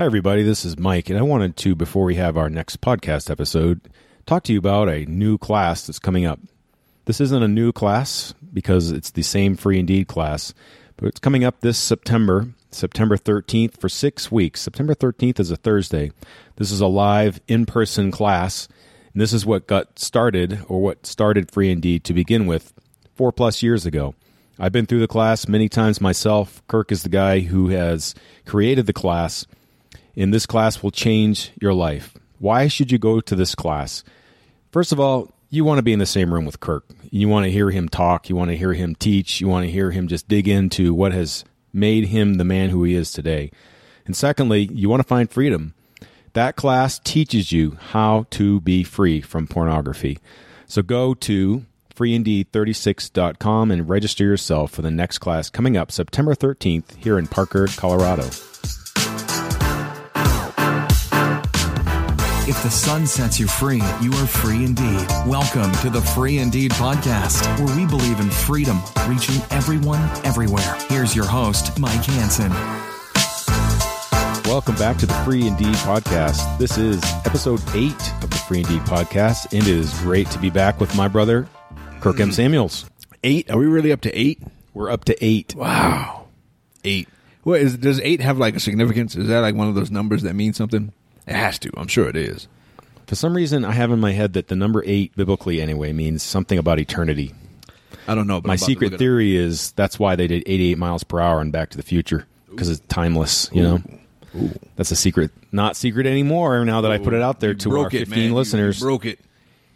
Hi, everybody. This is Mike, and I wanted to, before we have our next podcast episode, talk to you about a new class that's coming up. This isn't a new class because it's the same Free Indeed class, but it's coming up this September, September 13th, for six weeks. September 13th is a Thursday. This is a live, in person class, and this is what got started, or what started Free Indeed to begin with, four plus years ago. I've been through the class many times myself. Kirk is the guy who has created the class in this class will change your life. Why should you go to this class? First of all, you want to be in the same room with Kirk. You want to hear him talk. You want to hear him teach. You want to hear him just dig into what has made him the man who he is today. And secondly, you want to find freedom. That class teaches you how to be free from pornography. So go to freeindeed36.com and register yourself for the next class coming up September 13th here in Parker, Colorado. If the Son sets you free, you are free indeed. Welcome to the Free Indeed podcast, where we believe in freedom, reaching everyone, everywhere. Here's your host, Mike Hanson. Welcome back to the Free Indeed podcast. This is episode eight of the Free Indeed podcast, and it is great to be back with my brother, Kirk M. Hmm. Samuels. Eight? Are we really up to eight? We're up to eight. Wow. Eight. What is does eight have like a significance? Is that like one of those numbers that means something? It has to. I'm sure it is. For some reason, I have in my head that the number eight, biblically anyway, means something about eternity. I don't know. But my I'm about to secret theory is that's why they did 88 miles per hour in Back to the Future because it's timeless. You know, that's a secret, not secret anymore. Now that I put it out there You to broke our it, 15 man. You- listeners, You broke it.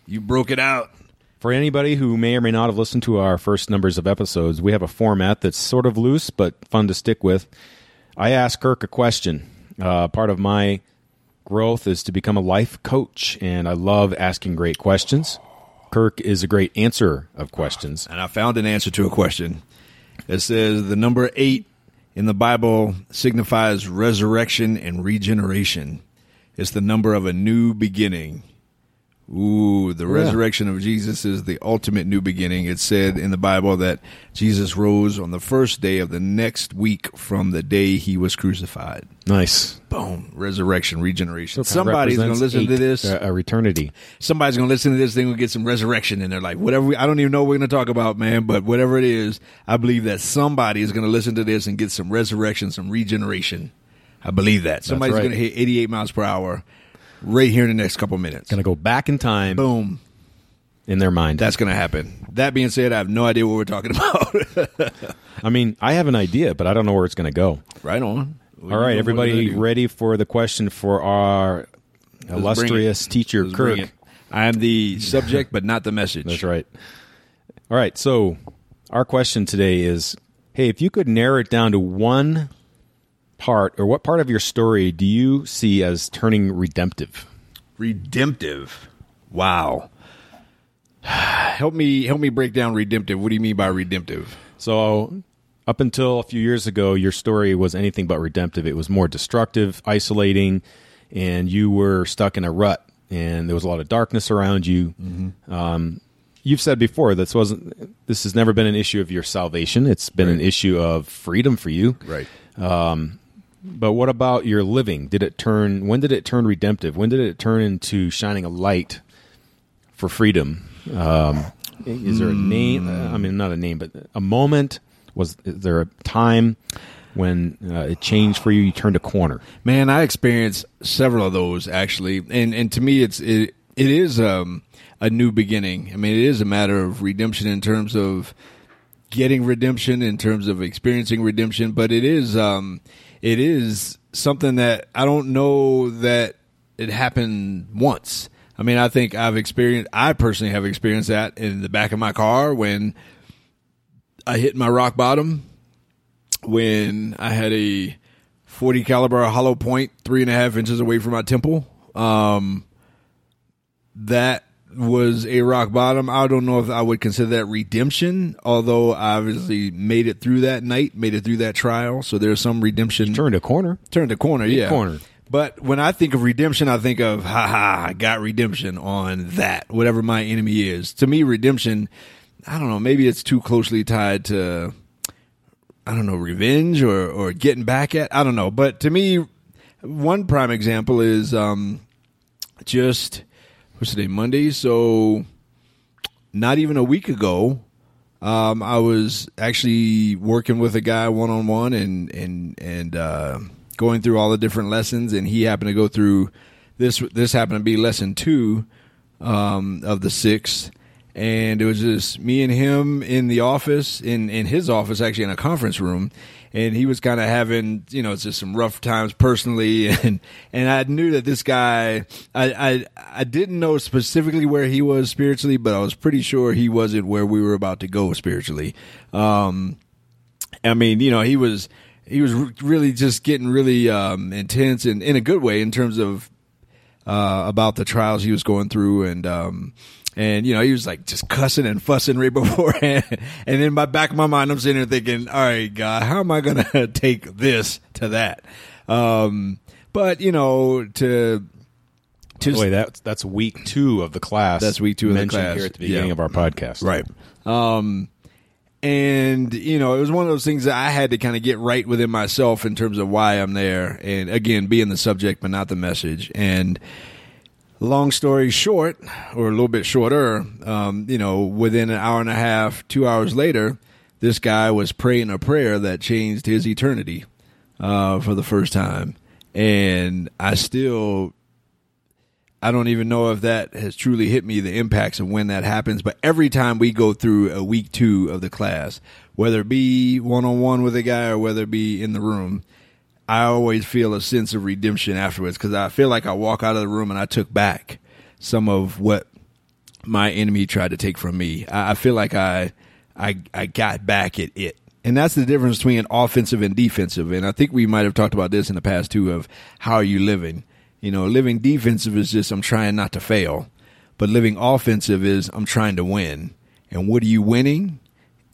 You broke it out. For anybody who may or may not have listened to our first numbers of episodes, we have a format that's sort of loose but fun to stick with. I ask Kirk a question. Uh, part of my growth is to become a life coach, and I love asking great questions. Kirk is a great answer of questions. And I found an answer to a question. It says the number eight in the Bible signifies resurrection and regeneration. It's the number of a new beginning. Ooh, the resurrection of Jesus is the ultimate new beginning. It said in the Bible that Jesus rose on the first day of the next week from the day he was crucified. Nice. Boom, resurrection, regeneration. So Somebody's going to listen to this. uh, a eternity. somebody's gonna listen to this thing and get some resurrection in their life. Whatever we, I don't even know what we're gonna talk about, man, but whatever it is, I believe that somebody is gonna listen to this and get some resurrection, some regeneration. I believe that somebody's right. gonna hit 88 miles per hour right here in the next couple minutes. Going to go back in time Boom, in their mind. that's gonna happen. That being said, I have no idea what we're talking about. I mean, I have an idea, but I don't know where it's going to go. right on. All right, everybody ready for the question for our illustrious teacher, Let's bring Kirk? it. I am the subject, but not the message. That's right. All right, so our question today is hey, if you could narrow it down to one part, or what part of your story do you see as turning redemptive? Redemptive. Wow. help me help me break down redemptive. What do you mean by redemptive? So, up until a few years ago, your story was anything but redemptive. It was more destructive, isolating, and you were stuck in a rut, and there was a lot of darkness around you. Um, you've said before this wasn't. This has never been an issue of your salvation. It's been an issue of freedom for you. Right. But what about your living? Did it turn? When did it turn redemptive? When did it turn into shining a light for freedom? Um, is there a name? I mean, not a name, but a moment. Was is there a time when uh, it changed for you? You turned a corner. Man, I experienced several of those actually, and and to me, it's it it is um, a new beginning. I mean, it is a matter of redemption in terms of getting redemption, in terms of experiencing redemption, but it is um, it is something that I don't know that it happened once. I mean, I think I've experienced. I personally have experienced that in the back of my car when I hit my rock bottom when I had a 40 caliber hollow point three and a half inches away from my temple. Um, that was a rock bottom. I don't know if I would consider that redemption, although I obviously made it through that night, made it through that trial. So there's some redemption. Turned a corner. Turned the corner, yeah. corner. But when I think of redemption, I think of, ha ha, I got redemption on that, whatever my enemy is. To me, redemption, I don't know, maybe it's too closely tied to, I don't know, revenge or, or getting back at, I don't know. But to me, one prime example is um, just what's today Monday, so not even a week ago. Um, I was actually working with a guy one on one and and and uh, going through all the different lessons, and he happened to go through this. This happened to be lesson two um, of the six, and it was just me and him in the office, in in his office, actually in a conference room, and he was kind of having you know just some rough times personally, and and I knew that this guy, I I I didn't know specifically where he was spiritually, but I was pretty sure he wasn't where we were about to go spiritually. Um, I mean, you know, he was he was really just getting really um, intense and in a good way in terms of uh, about the trials he was going through and um, and you know he was like just cussing and fussing right beforehand. And in my back of my mind i'm sitting there thinking all right god how am i gonna take this to that? Um, but you know to to the way that's that's week two of the class that's week two of the class. here at the beginning yeah. of our podcast. Right. Um, and you know it was one of those things that i had to kind of get right within myself in terms of why i'm there. And again being the subject but not the message. And long story short or a little bit shorter um, you know within an hour and a half two hours later this guy was praying a prayer that changed his eternity uh, for the first time and i still I don't even know if that has truly hit me the impacts of when that happens. But every time we go through a week two of the class, whether it be one on one with a guy or whether it be in the room, I always feel a sense of redemption afterwards because I feel like I walk out of the room and I took back some of what my enemy tried to take from me. I, feel like I, I, I got back at it. And that's the difference between offensive and defensive. And I think we might have talked about this in the past too of how are you living? You know, living defensive is just I'm trying not to fail, but living offensive is I'm trying to win. And what are you winning?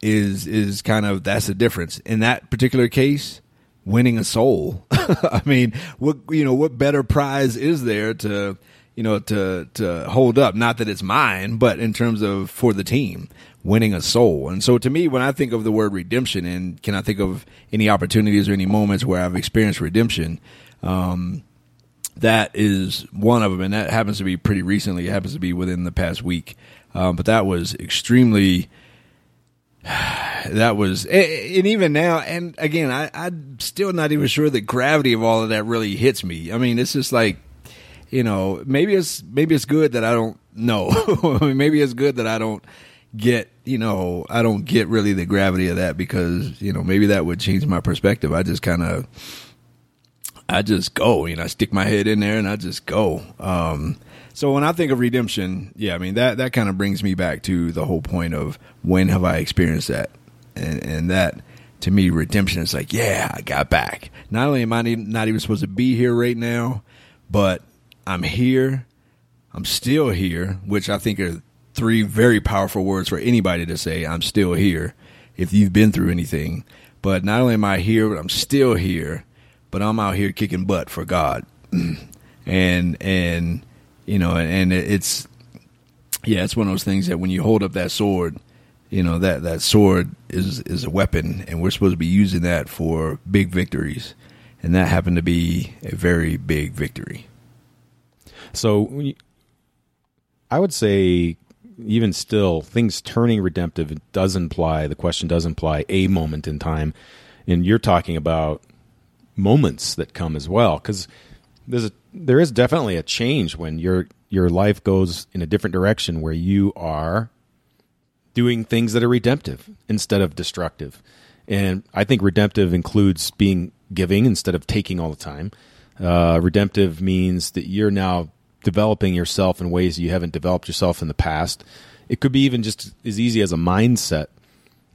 Is is kind of that's the difference. In that particular case, winning a soul. I mean, what you know, what better prize is there to you know to to hold up? Not that it's mine, but in terms of for the team, winning a soul. And so to me, when I think of the word redemption, and can I think of any opportunities or any moments where I've experienced redemption? Um, that is one of them, and that happens to be pretty recently. It happens to be within the past week, um, but that was extremely. That was, and even now, and again, I, I'm still not even sure the gravity of all of that really hits me. I mean, it's just like, you know, maybe it's maybe it's good that I don't know. maybe it's good that I don't get, you know, I don't get really the gravity of that because you know maybe that would change my perspective. I just kind of I just go, you know, I stick my head in there and I just go. Um, so when I think of redemption, yeah, I mean that that kind of brings me back to the whole point of when have I experienced that, and and that to me redemption is like, yeah, I got back. Not only am I not even supposed to be here right now, but I'm here. I'm still here, which I think are three very powerful words for anybody to say. I'm still here. If you've been through anything, but not only am I here, but I'm still here but I'm out here kicking butt for God, and and you know, and it's yeah, it's one of those things that when you hold up that sword, you know that that sword is is a weapon, and we're supposed to be using that for big victories, and that happened to be a very big victory. So, I would say, even still, things turning redemptive does imply the question does imply a moment in time, and you're talking about moments that come as well because there's a, there is definitely a change when your your life goes in a different direction where you are doing things that are redemptive instead of destructive. And i think redemptive includes being giving instead of taking all the time. Uh, redemptive means that you're now developing yourself in ways you haven't developed yourself in the past. It could be even just as easy as a mindset.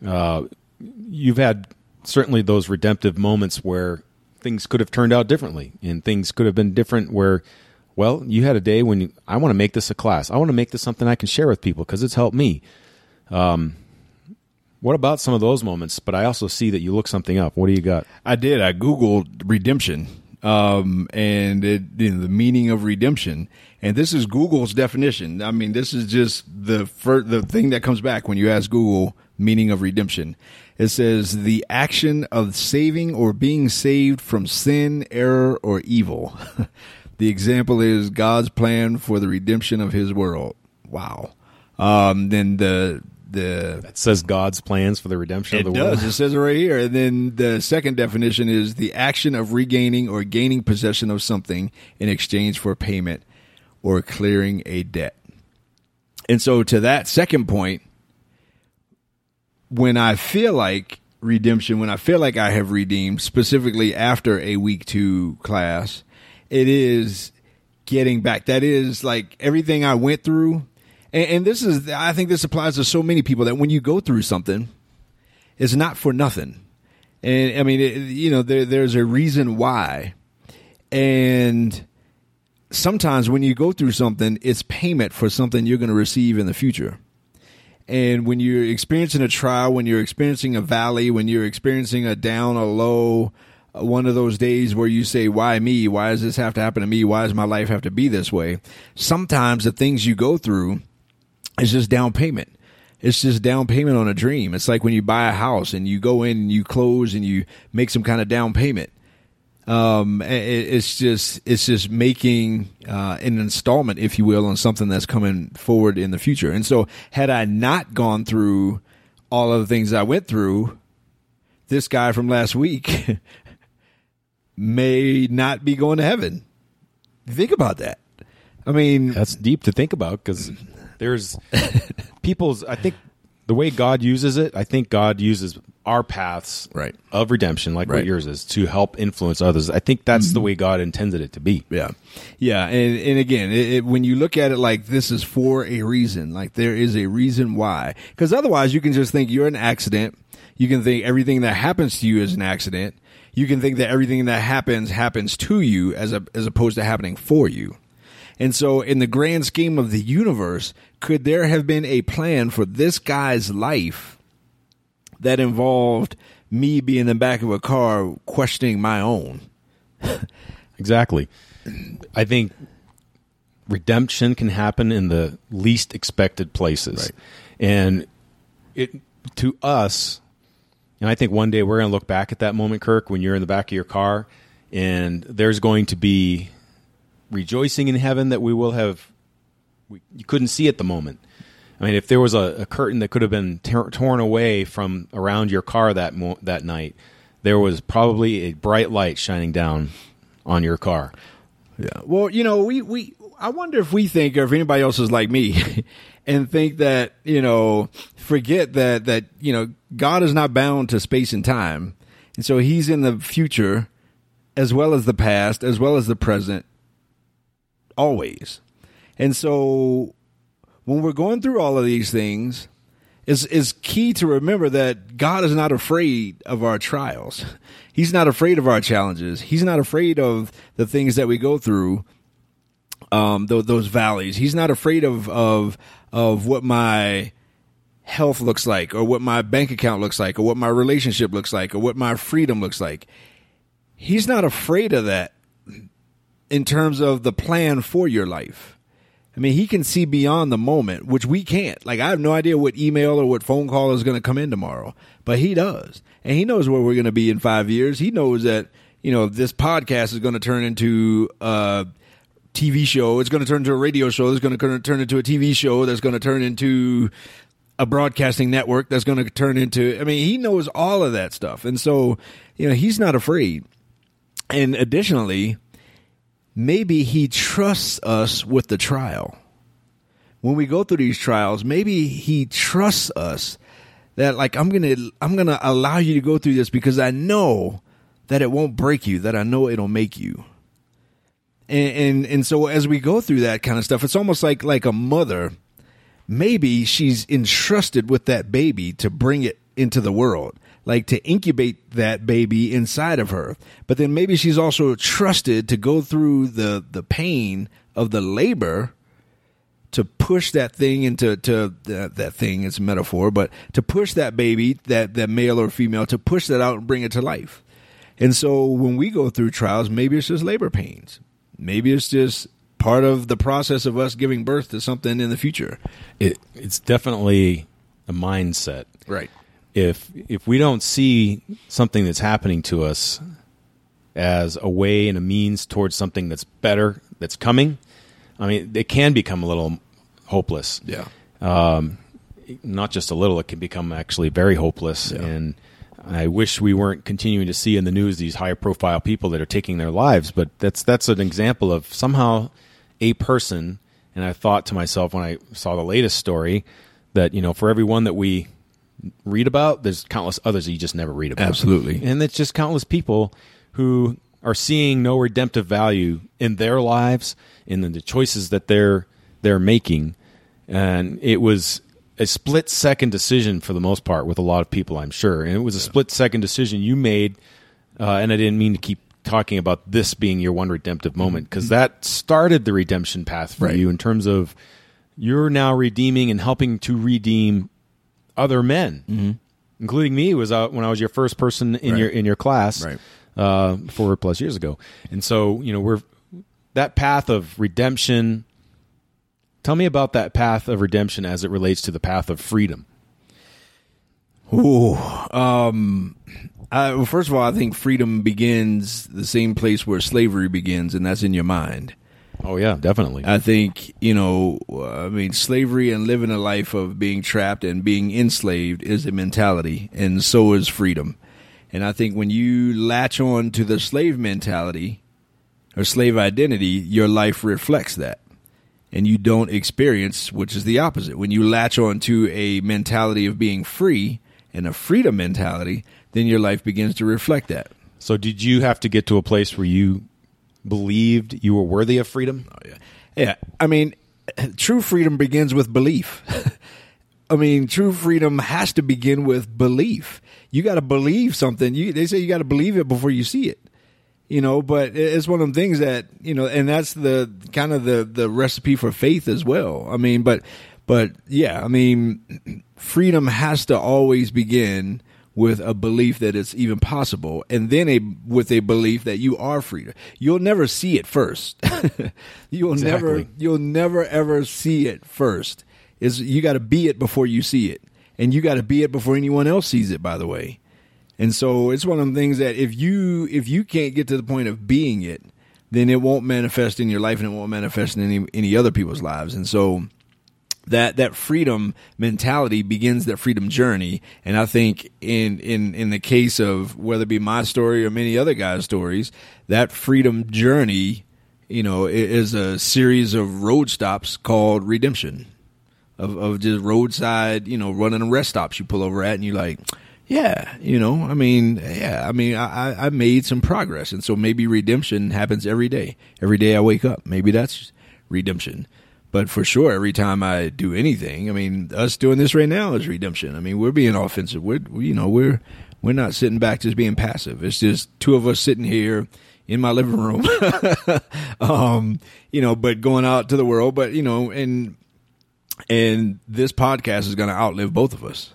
Uh, you've had certainly those redemptive moments where things could have turned out differently and things could have been different where well you had a day when you, i want to make this a class. I want to make this something i can share with people because it's helped me um, what about some of those moments? But i also see that you look something up. What do you got? I did. I googled redemption um, and it, you know, the meaning of redemption. And this is google's definition. I mean this is just the the thing that comes back when you ask google meaning of redemption. It says the action of saving or being saved from sin, error, or evil. the example is God's plan for the redemption of His world. Wow. Um, then the the It says God's plans for the redemption of the does. world. It says it right here. And then the second definition is the action of regaining or gaining possession of something in exchange for payment or clearing a debt. And so, to that second point, when I feel like redemption, when I feel like I have redeemed, specifically after a week two class, it is getting back. That is like everything I went through. And, and this is, I think this applies to so many people that when you go through something, it's not for nothing. And I mean, it, you know, there, there's a reason why. And sometimes when you go through something, it's payment for something you're going to receive in the future. And when you're experiencing a trial, when you're experiencing a valley, when you're experiencing a down, a low, uh, one of those days where you say, Why me? Why does this have to happen to me? Why does my life have to be this way? Sometimes the things you go through is just down payment. It's just down payment on a dream. It's like when you buy a house and you go in and you close and you make some kind of down payment um, it, it's just it's just making uh, an installment, if you will, on something that's coming forward in the future. And so, had I not gone through all of the things I went through, this guy from last week may not be going to heaven. Think about that. I mean, That's deep to think about because there's people's. I think the way God uses it, I think God uses our paths Right. of redemption, like Right. what yours is, to help influence others. I think that's the mm-hmm. way God intended it to be. Yeah, yeah, and and again, it, it, when you look at it like this is for a reason, like there is a reason why, because otherwise you can just think you're an accident. You can think everything that happens to you is an accident. You can think that everything that happens happens to you as a, as opposed to happening for you. And so, in the grand scheme of the universe, could there have been a plan for this guy's life that involved me being in the back of a car questioning my own? Exactly. I think redemption can happen in the least expected places. Right. And it to us, and I think one day we're going to look back at that moment, Kirk, when you're in the back of your car and there's going to be rejoicing in heaven that we will have we, you couldn't see at the moment. I mean, if there was a, a curtain that could have been tor- torn away from around your car that mo- that night, there was probably a bright light shining down on your car. Yeah. Well, you know, we, we, I wonder if we think, or if anybody else is like me and think that, you know, forget that, that, you know, God is not bound to space and time. And so he's in the future as well as the past, as well as the present, always. And so when we're going through all of these things, it's, it's key to remember that God is not afraid of our trials. He's not afraid of our challenges. He's not afraid of the things that we go through, um, those, those valleys. He's not afraid of, of, of what my health looks like, or what my bank account looks like, or what my relationship looks like, or what my freedom looks like. He's not afraid of that in terms of the plan for your life. I mean, he can see beyond the moment, which we can't. Like, I have no idea what email or what phone call is going to come in tomorrow, but he does. And he knows where we're going to be in five years. He knows that, you know, this podcast is going to turn into a TV show. It's going to turn into a radio show. It's going to turn into a TV show. That's going to turn into a broadcasting network. That's going to turn into, I mean, he knows all of that stuff. And so, you know, he's not afraid. And additionally, maybe he trusts us with the trial. When we go through these trials, maybe he trusts us that like I'm going to I'm going to allow you to go through this because I know that it won't break you, that I know it'll make you. And and, and so as we go through that kind of stuff, it's almost like like a mother maybe she's entrusted with that baby to bring it into the world like to incubate that baby inside of her. But then maybe she's also trusted to go through the the pain of the labor to push that thing into to that, that thing is a metaphor, but to push that baby, that that male or female, to push that out and bring it to life. And so when we go through trials, maybe it's just labor pains. Maybe it's just part of the process of us giving birth to something in the future. It, it's definitely a mindset. Right. If if we don't see something that's happening to us as a way and a means towards something that's better that's coming, I mean, it can become a little hopeless. Yeah. Um, Not just a little; it can become actually very hopeless. Yeah. And I wish we weren't continuing to see in the news these high-profile people that are taking their lives. But that's that's an example of somehow a person. And I thought to myself when I saw the latest story that you know, for every one that we read about, there's countless others that you just never read about. Absolutely. And it's just countless people who are seeing no redemptive value in their lives, in the choices that they're they're making. And it was a split second decision for the most part with a lot of people, I'm sure. And it was a split second decision you made. Uh, and I didn't mean to keep talking about this being your one redemptive moment because that started the redemption path for Right. you in terms of you're now redeeming and helping to redeem other men, including me. Was out when I was your first person in Mm-hmm. Right. your in your class Right. uh, four plus years ago, and so you know we're that path of redemption. Tell me about that path of redemption as it relates to the path of freedom. Ooh, um, I, well, first of all, I think freedom begins the same place where slavery begins, and that's in your mind. Oh yeah, definitely. I think you know, I mean, slavery and living a life of being trapped and being enslaved is a mentality, and so is freedom. And I think when you latch on to the slave mentality or slave identity, your life reflects that. And you don't experience, which is the opposite. When you latch on to a mentality of being free and a freedom mentality, then your life begins to reflect that. so did you have to get to a place where you believed you were worthy of freedom? Oh, yeah, I mean, true freedom begins with belief. I mean, true freedom has to begin with belief. You got to believe something. You they say you got to believe it before you see it. You know, but it's one of them things that you know, and that's the kind of the the recipe for faith as well. I mean, but but yeah, I mean, freedom has to always begin with a belief that it's even possible, and then a with a belief that you are free. You'll never see it first. you'll never you'll never ever see it first. Is you got to be it before you see it, and you got to be it before anyone else sees it. By the way, and so it's one of the things that if you if you can't get to the point of being it, then it won't manifest in your life, and it won't manifest in any any other people's lives. And so that that freedom mentality begins that freedom journey. And i think in in in the case of whether it be my story or many other guys stories that freedom journey you know is a series of road stops called redemption. Of of just roadside you know running and rest stops you pull over at and you're like yeah you know i mean yeah i mean i I made some progress. And so maybe redemption happens every day. Every day i wake up maybe that's redemption but for sure, every time I do anything, I mean, us doing this right now is redemption. I mean, we're being offensive. We're, you know, we're we're not sitting back just being passive. It's just two of us sitting here in my living room, um, you know, but going out to the world. But you know, and and this podcast is going to outlive both of us.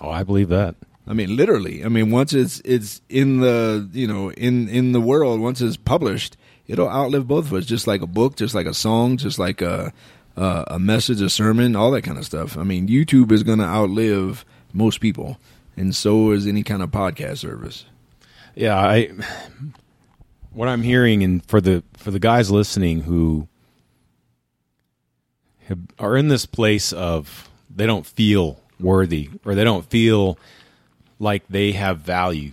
Oh, I believe that. I mean, literally. I mean, once it's it's in the you know in in the world, once it's published, it'll outlive both of us. Just like a book, just like a song, just like a a, a message, a sermon, all that kind of stuff. I mean, YouTube is going to outlive most people, and so is any kind of podcast service. Yeah, I what I'm hearing and for the for the guys listening who have, are in this place of they don't feel worthy or they don't feel like they have value.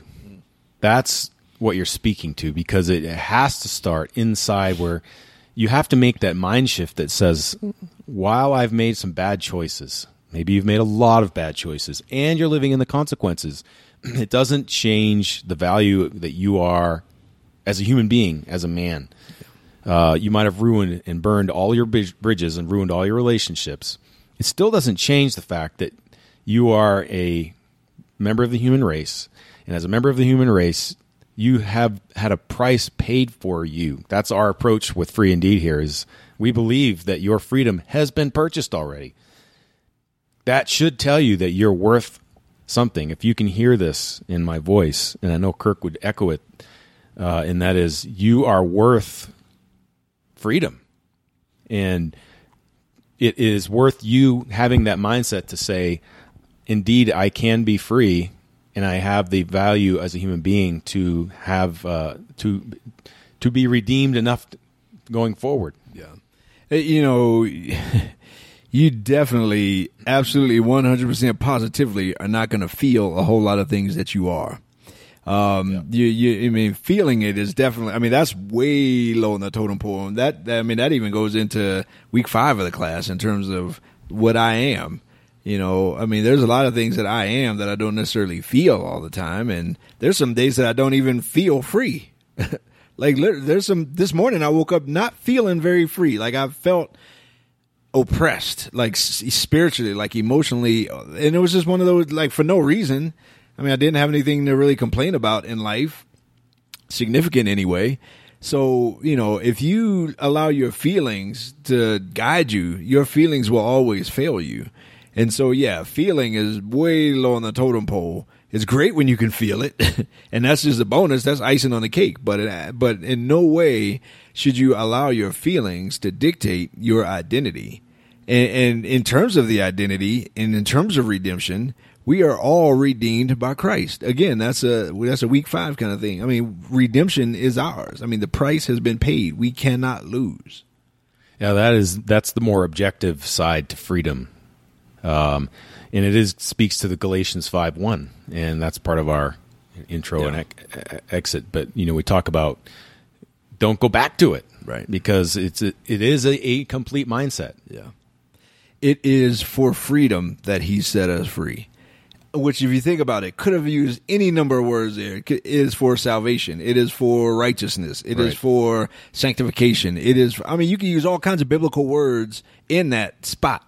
That's what you're speaking to because it has to start inside where you have to make that mind shift that says while I've made some bad choices, maybe you've made a lot of bad choices and you're living in the consequences, it doesn't change the value that you are as a human being, as a man. Uh, you might have ruined and burned all your bridges and ruined all your relationships. It still doesn't change the fact that you are a member of the human race, and as a member of the human race, you have had a price paid for you. That's our approach with Free Indeed here. Is we believe that your freedom has been purchased already. That should tell you that you're worth something. If you can hear this in my voice, and I know Kirk would echo it, uh, and that is you are worth freedom, and it is worth you having that mindset to say, indeed I can be free, and I have the value as a human being to have uh, to to be redeemed enough going forward. Yeah. Uh, You know, you definitely, absolutely 100% positively are not going to feel a whole lot of things that you are. Um, you, you, I mean, feeling it is definitely, I mean, that's way low in the totem pole. That, I mean, that even goes into week five of the class in terms of what I am. You know, I mean, there's a lot of things that I am that I don't necessarily feel all the time. And there's some days that I don't even feel free. like, there's some, this morning I woke up not feeling very free. Like, I felt, oppressed, like spiritually, like emotionally, and it was just one of those like for no reason. I mean, I didn't have anything to really complain about in life, significant anyway. So you know, if you allow your feelings to guide you, your feelings will always fail you. And so, yeah, feeling is way low on the totem pole. It's great when you can feel it, and that's just a bonus. That's icing on the cake. But it, but in no way should you allow your feelings to dictate your identity. And, and in terms of the identity, and in terms of redemption, we are all redeemed by Christ. Again, that's a that's a week five kind of thing. I mean, redemption is ours. I mean, the price has been paid. We cannot lose. Yeah, that is that's the more objective side to freedom, um, and it is speaks to the Galatians five one, and that's part of our intro and ec- exit. But you know, we talk about don't go back to it, Right. Because it's a, it is a, a complete mindset. Yeah. It is for freedom that he set us free. Which, if you think about it, could have used any number of words there. It is for salvation. It is for righteousness. It is Right. for sanctification. It is, I mean, you can use all kinds of biblical words in that spot,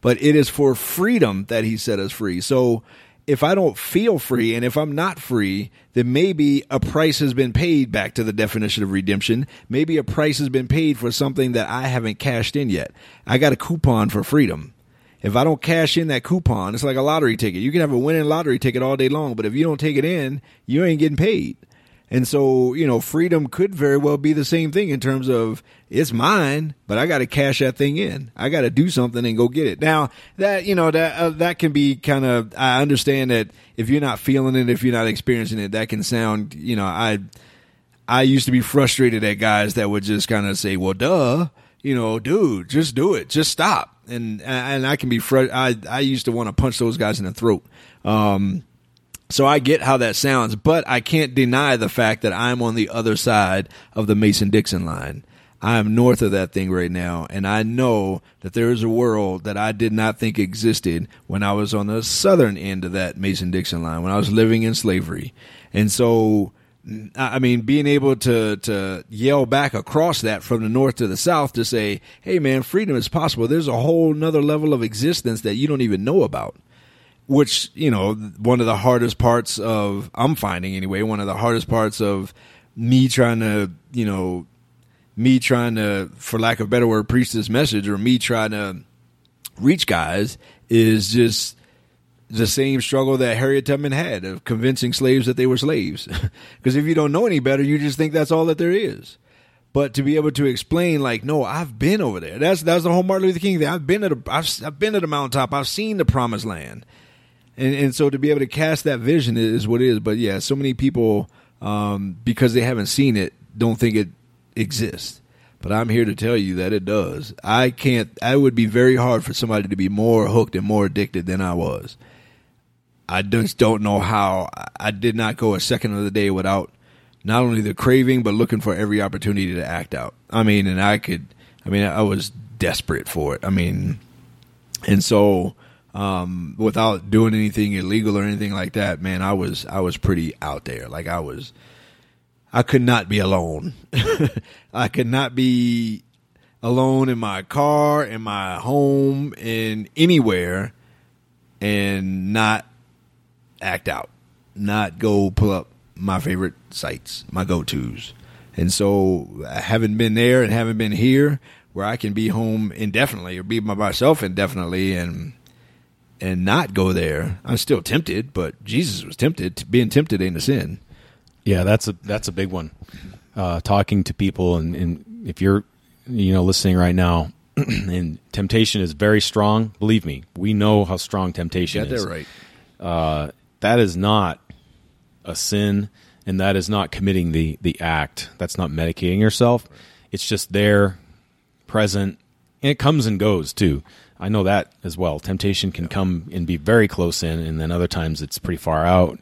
but it is for freedom that he set us free. So, if I don't feel free and if I'm not free, then maybe a price has been paid back to the definition of redemption. Maybe a price has been paid for something that I haven't cashed in yet. I got a coupon for freedom. If I don't cash in that coupon, it's like a lottery ticket. You can have a winning lottery ticket all day long, but if you don't take it in, you ain't getting paid. And so, you know, freedom could very well be the same thing in terms of it's mine, but I got to cash that thing in. I got to do something and go get it. Now, that, you know, that uh, that can be kind of I understand that if you're not feeling it, if you're not experiencing it, that can sound, you know, I I used to be frustrated at guys that would just kind of say, "Well, duh, you know, dude, just do it, just stop." And and I can be fr- I I used to want to punch those guys in the throat. Um, so I get how that sounds, but I can't deny the fact that I'm on the other side of the Mason Dixon line. I'm north of that thing right now, and I know that there is a world that I did not think existed when I was on the southern end of that Mason Dixon line, when I was living in slavery. And so, I mean, being able to to yell back across that from the north to the south to say, "Hey, man, freedom is possible." There's a whole nother level of existence that you don't even know about which you know one of the hardest parts of I'm finding anyway one of the hardest parts of me trying to you know me trying to for lack of a better word preach this message or me trying to reach guys is just the same struggle that Harriet Tubman had of convincing slaves that they were slaves. Because if you don't know any better you just think that's all that there is. But to be able to explain like no i've been over there. That's that's the whole martin luther king thing. I've been at i've, I've been at the mountaintop. I've seen the promised land and and so to be able to cast that vision is what it is. But yeah so many people um, because they haven't seen it don't think it exists. But i'm here to tell you that it does. I can't i would be very hard for somebody to be more hooked and more addicted than i was. I just don't know how. I- i did not go a second of the day without not only the craving but looking for every opportunity to act out. I mean and i could i mean i was desperate for it. I mean and so um, without doing anything illegal or anything like that, man, I was I was pretty out there. Like I was, I could not be alone. I could not be alone in my car, in my home, in anywhere, and not act out, not go pull up my favorite sites, my go tos. And so, having been there and having been here, where I can be home indefinitely or be by myself indefinitely, and and not go there, I'm still tempted. But Jesus was tempted. Being tempted ain't a sin. Yeah, that's a that's a big one. Uh, talking to people, and, and if you're you know listening right now, and temptation is very strong. Believe me, we know how strong temptation Got is. that right. Uh, that is not a sin, and that is not committing the the act. That's not medicating yourself. It's just there, present, and it comes and goes too. I know that as well. Temptation can come and be very close in, and then other times it's pretty far out.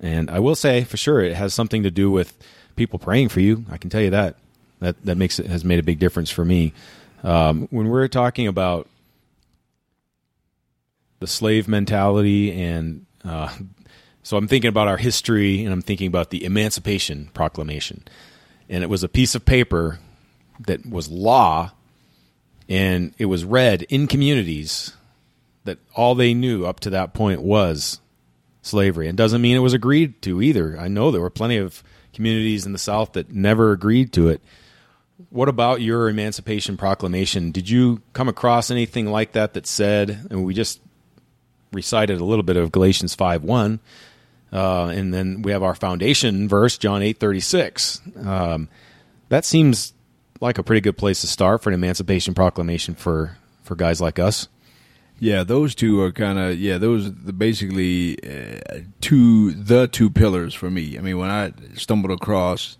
And I will say for sure, it has something to do with people praying for you. I can tell you that that that makes it has made a big difference for me. Um, when we're talking about the slave mentality and uh, so I'm thinking about our history and I'm thinking about the Emancipation Proclamation. And it was a piece of paper that was law and it was read in communities that all they knew up to that point was slavery. And doesn't mean it was agreed to either. I know there were plenty of communities in the South that never agreed to it. What about your Emancipation Proclamation? Did you come across anything like that that said, and we just recited a little bit of Galatians 5 1, uh, and then we have our foundation verse, John eight thirty six. Um, that seems like a pretty good place to start for an Emancipation Proclamation for, for guys like us. Yeah, those two are kind of yeah. Those basically uh, two the two pillars for me. I mean, when I stumbled across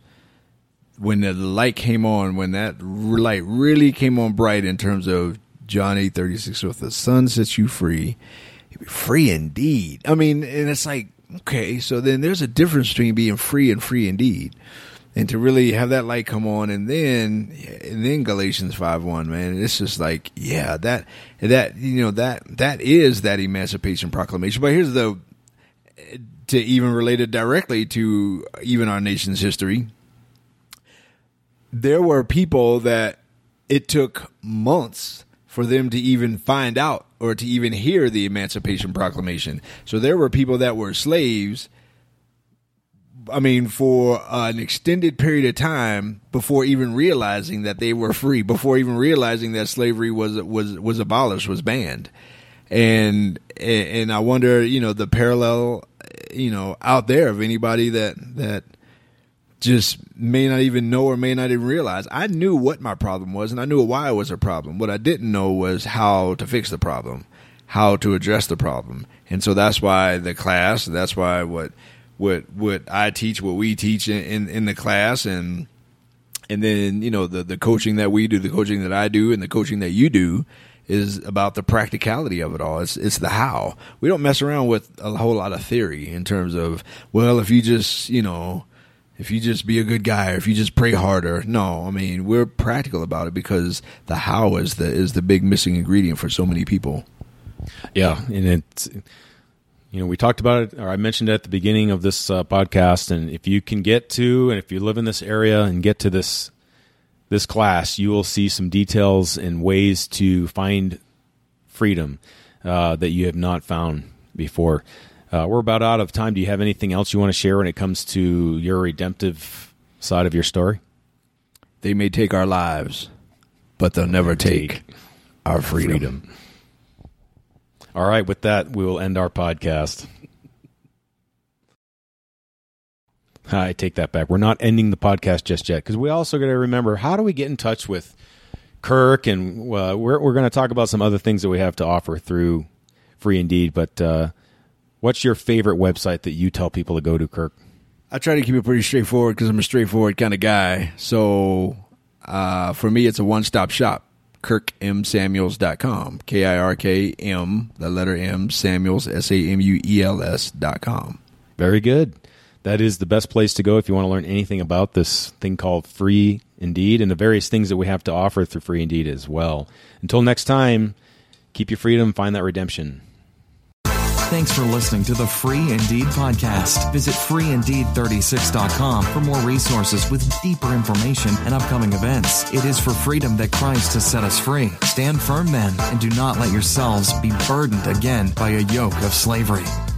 when the light came on, when that light really came on bright in terms of John eight thirty six, if the Son sets you free, be free indeed. I mean, and it's like okay, so then there's a difference between being free and free indeed and to really have that light come on and then and then galatians 5 1 man it's just like yeah that that you know that that is that emancipation proclamation. But here's the to even relate it directly to even our nation's history there were people that it took months for them to even find out or to even hear the emancipation proclamation. So there were people that were slaves I mean, for an extended period of time before even realizing that they were free, before even realizing that slavery was was was abolished, was banned, and and I wonder, you know, the parallel, you know, out there of anybody that that just may not even know or may not even realize. I knew what my problem was, and I knew why it was a problem. What I didn't know was how to fix the problem, how to address the problem, and so that's why the class. That's why what what what I teach, what we teach in, in, in, the class, and and then you know the the coaching that we do, the coaching that I do, and the coaching that you do is about the practicality of it all. It's it's the how. We don't mess around with a whole lot of theory in terms of well, if you just you know. If you just be a good guy, or if you just pray harder, no. I mean, we're practical about it because the how is the is the big missing ingredient for so many people. Yeah, and it's you know, we talked about it, or I mentioned it at the beginning of this uh, podcast. And if you can get to, and if you live in this area and get to this this class, you will see some details and ways to find freedom uh, that you have not found before. Uh, we're about out of time. Do you have anything else you want to share when it comes to your redemptive side of your story? They may take our lives, but they'll never take, take our freedom. freedom. All right, with that, we will end our podcast. I take that back. We're not ending the podcast just yet because we also got to remember how do we get in touch with Kirk, and uh, we're we're going to talk about some other things that we have to offer through Free Indeed. But uh, what's your favorite website that you tell people to go to, Kirk? I try to keep it pretty straightforward because I'm a straightforward kind of guy. So uh, for me, it's a one stop shop kirkmsamuels.com. K I R K M, the letter M, Samuels, S A M U E L S.com. Very good. That is the best place to go if you want to learn anything about this thing called Free Indeed and the various things that we have to offer through Free Indeed as well. Until next time, keep your freedom, find that redemption. Thanks for listening to the Free Indeed podcast. Visit freeindeed36.com for more resources with deeper information and upcoming events. It is for freedom that Christ has set us free. Stand firm then, and do not let yourselves be burdened again by a yoke of slavery.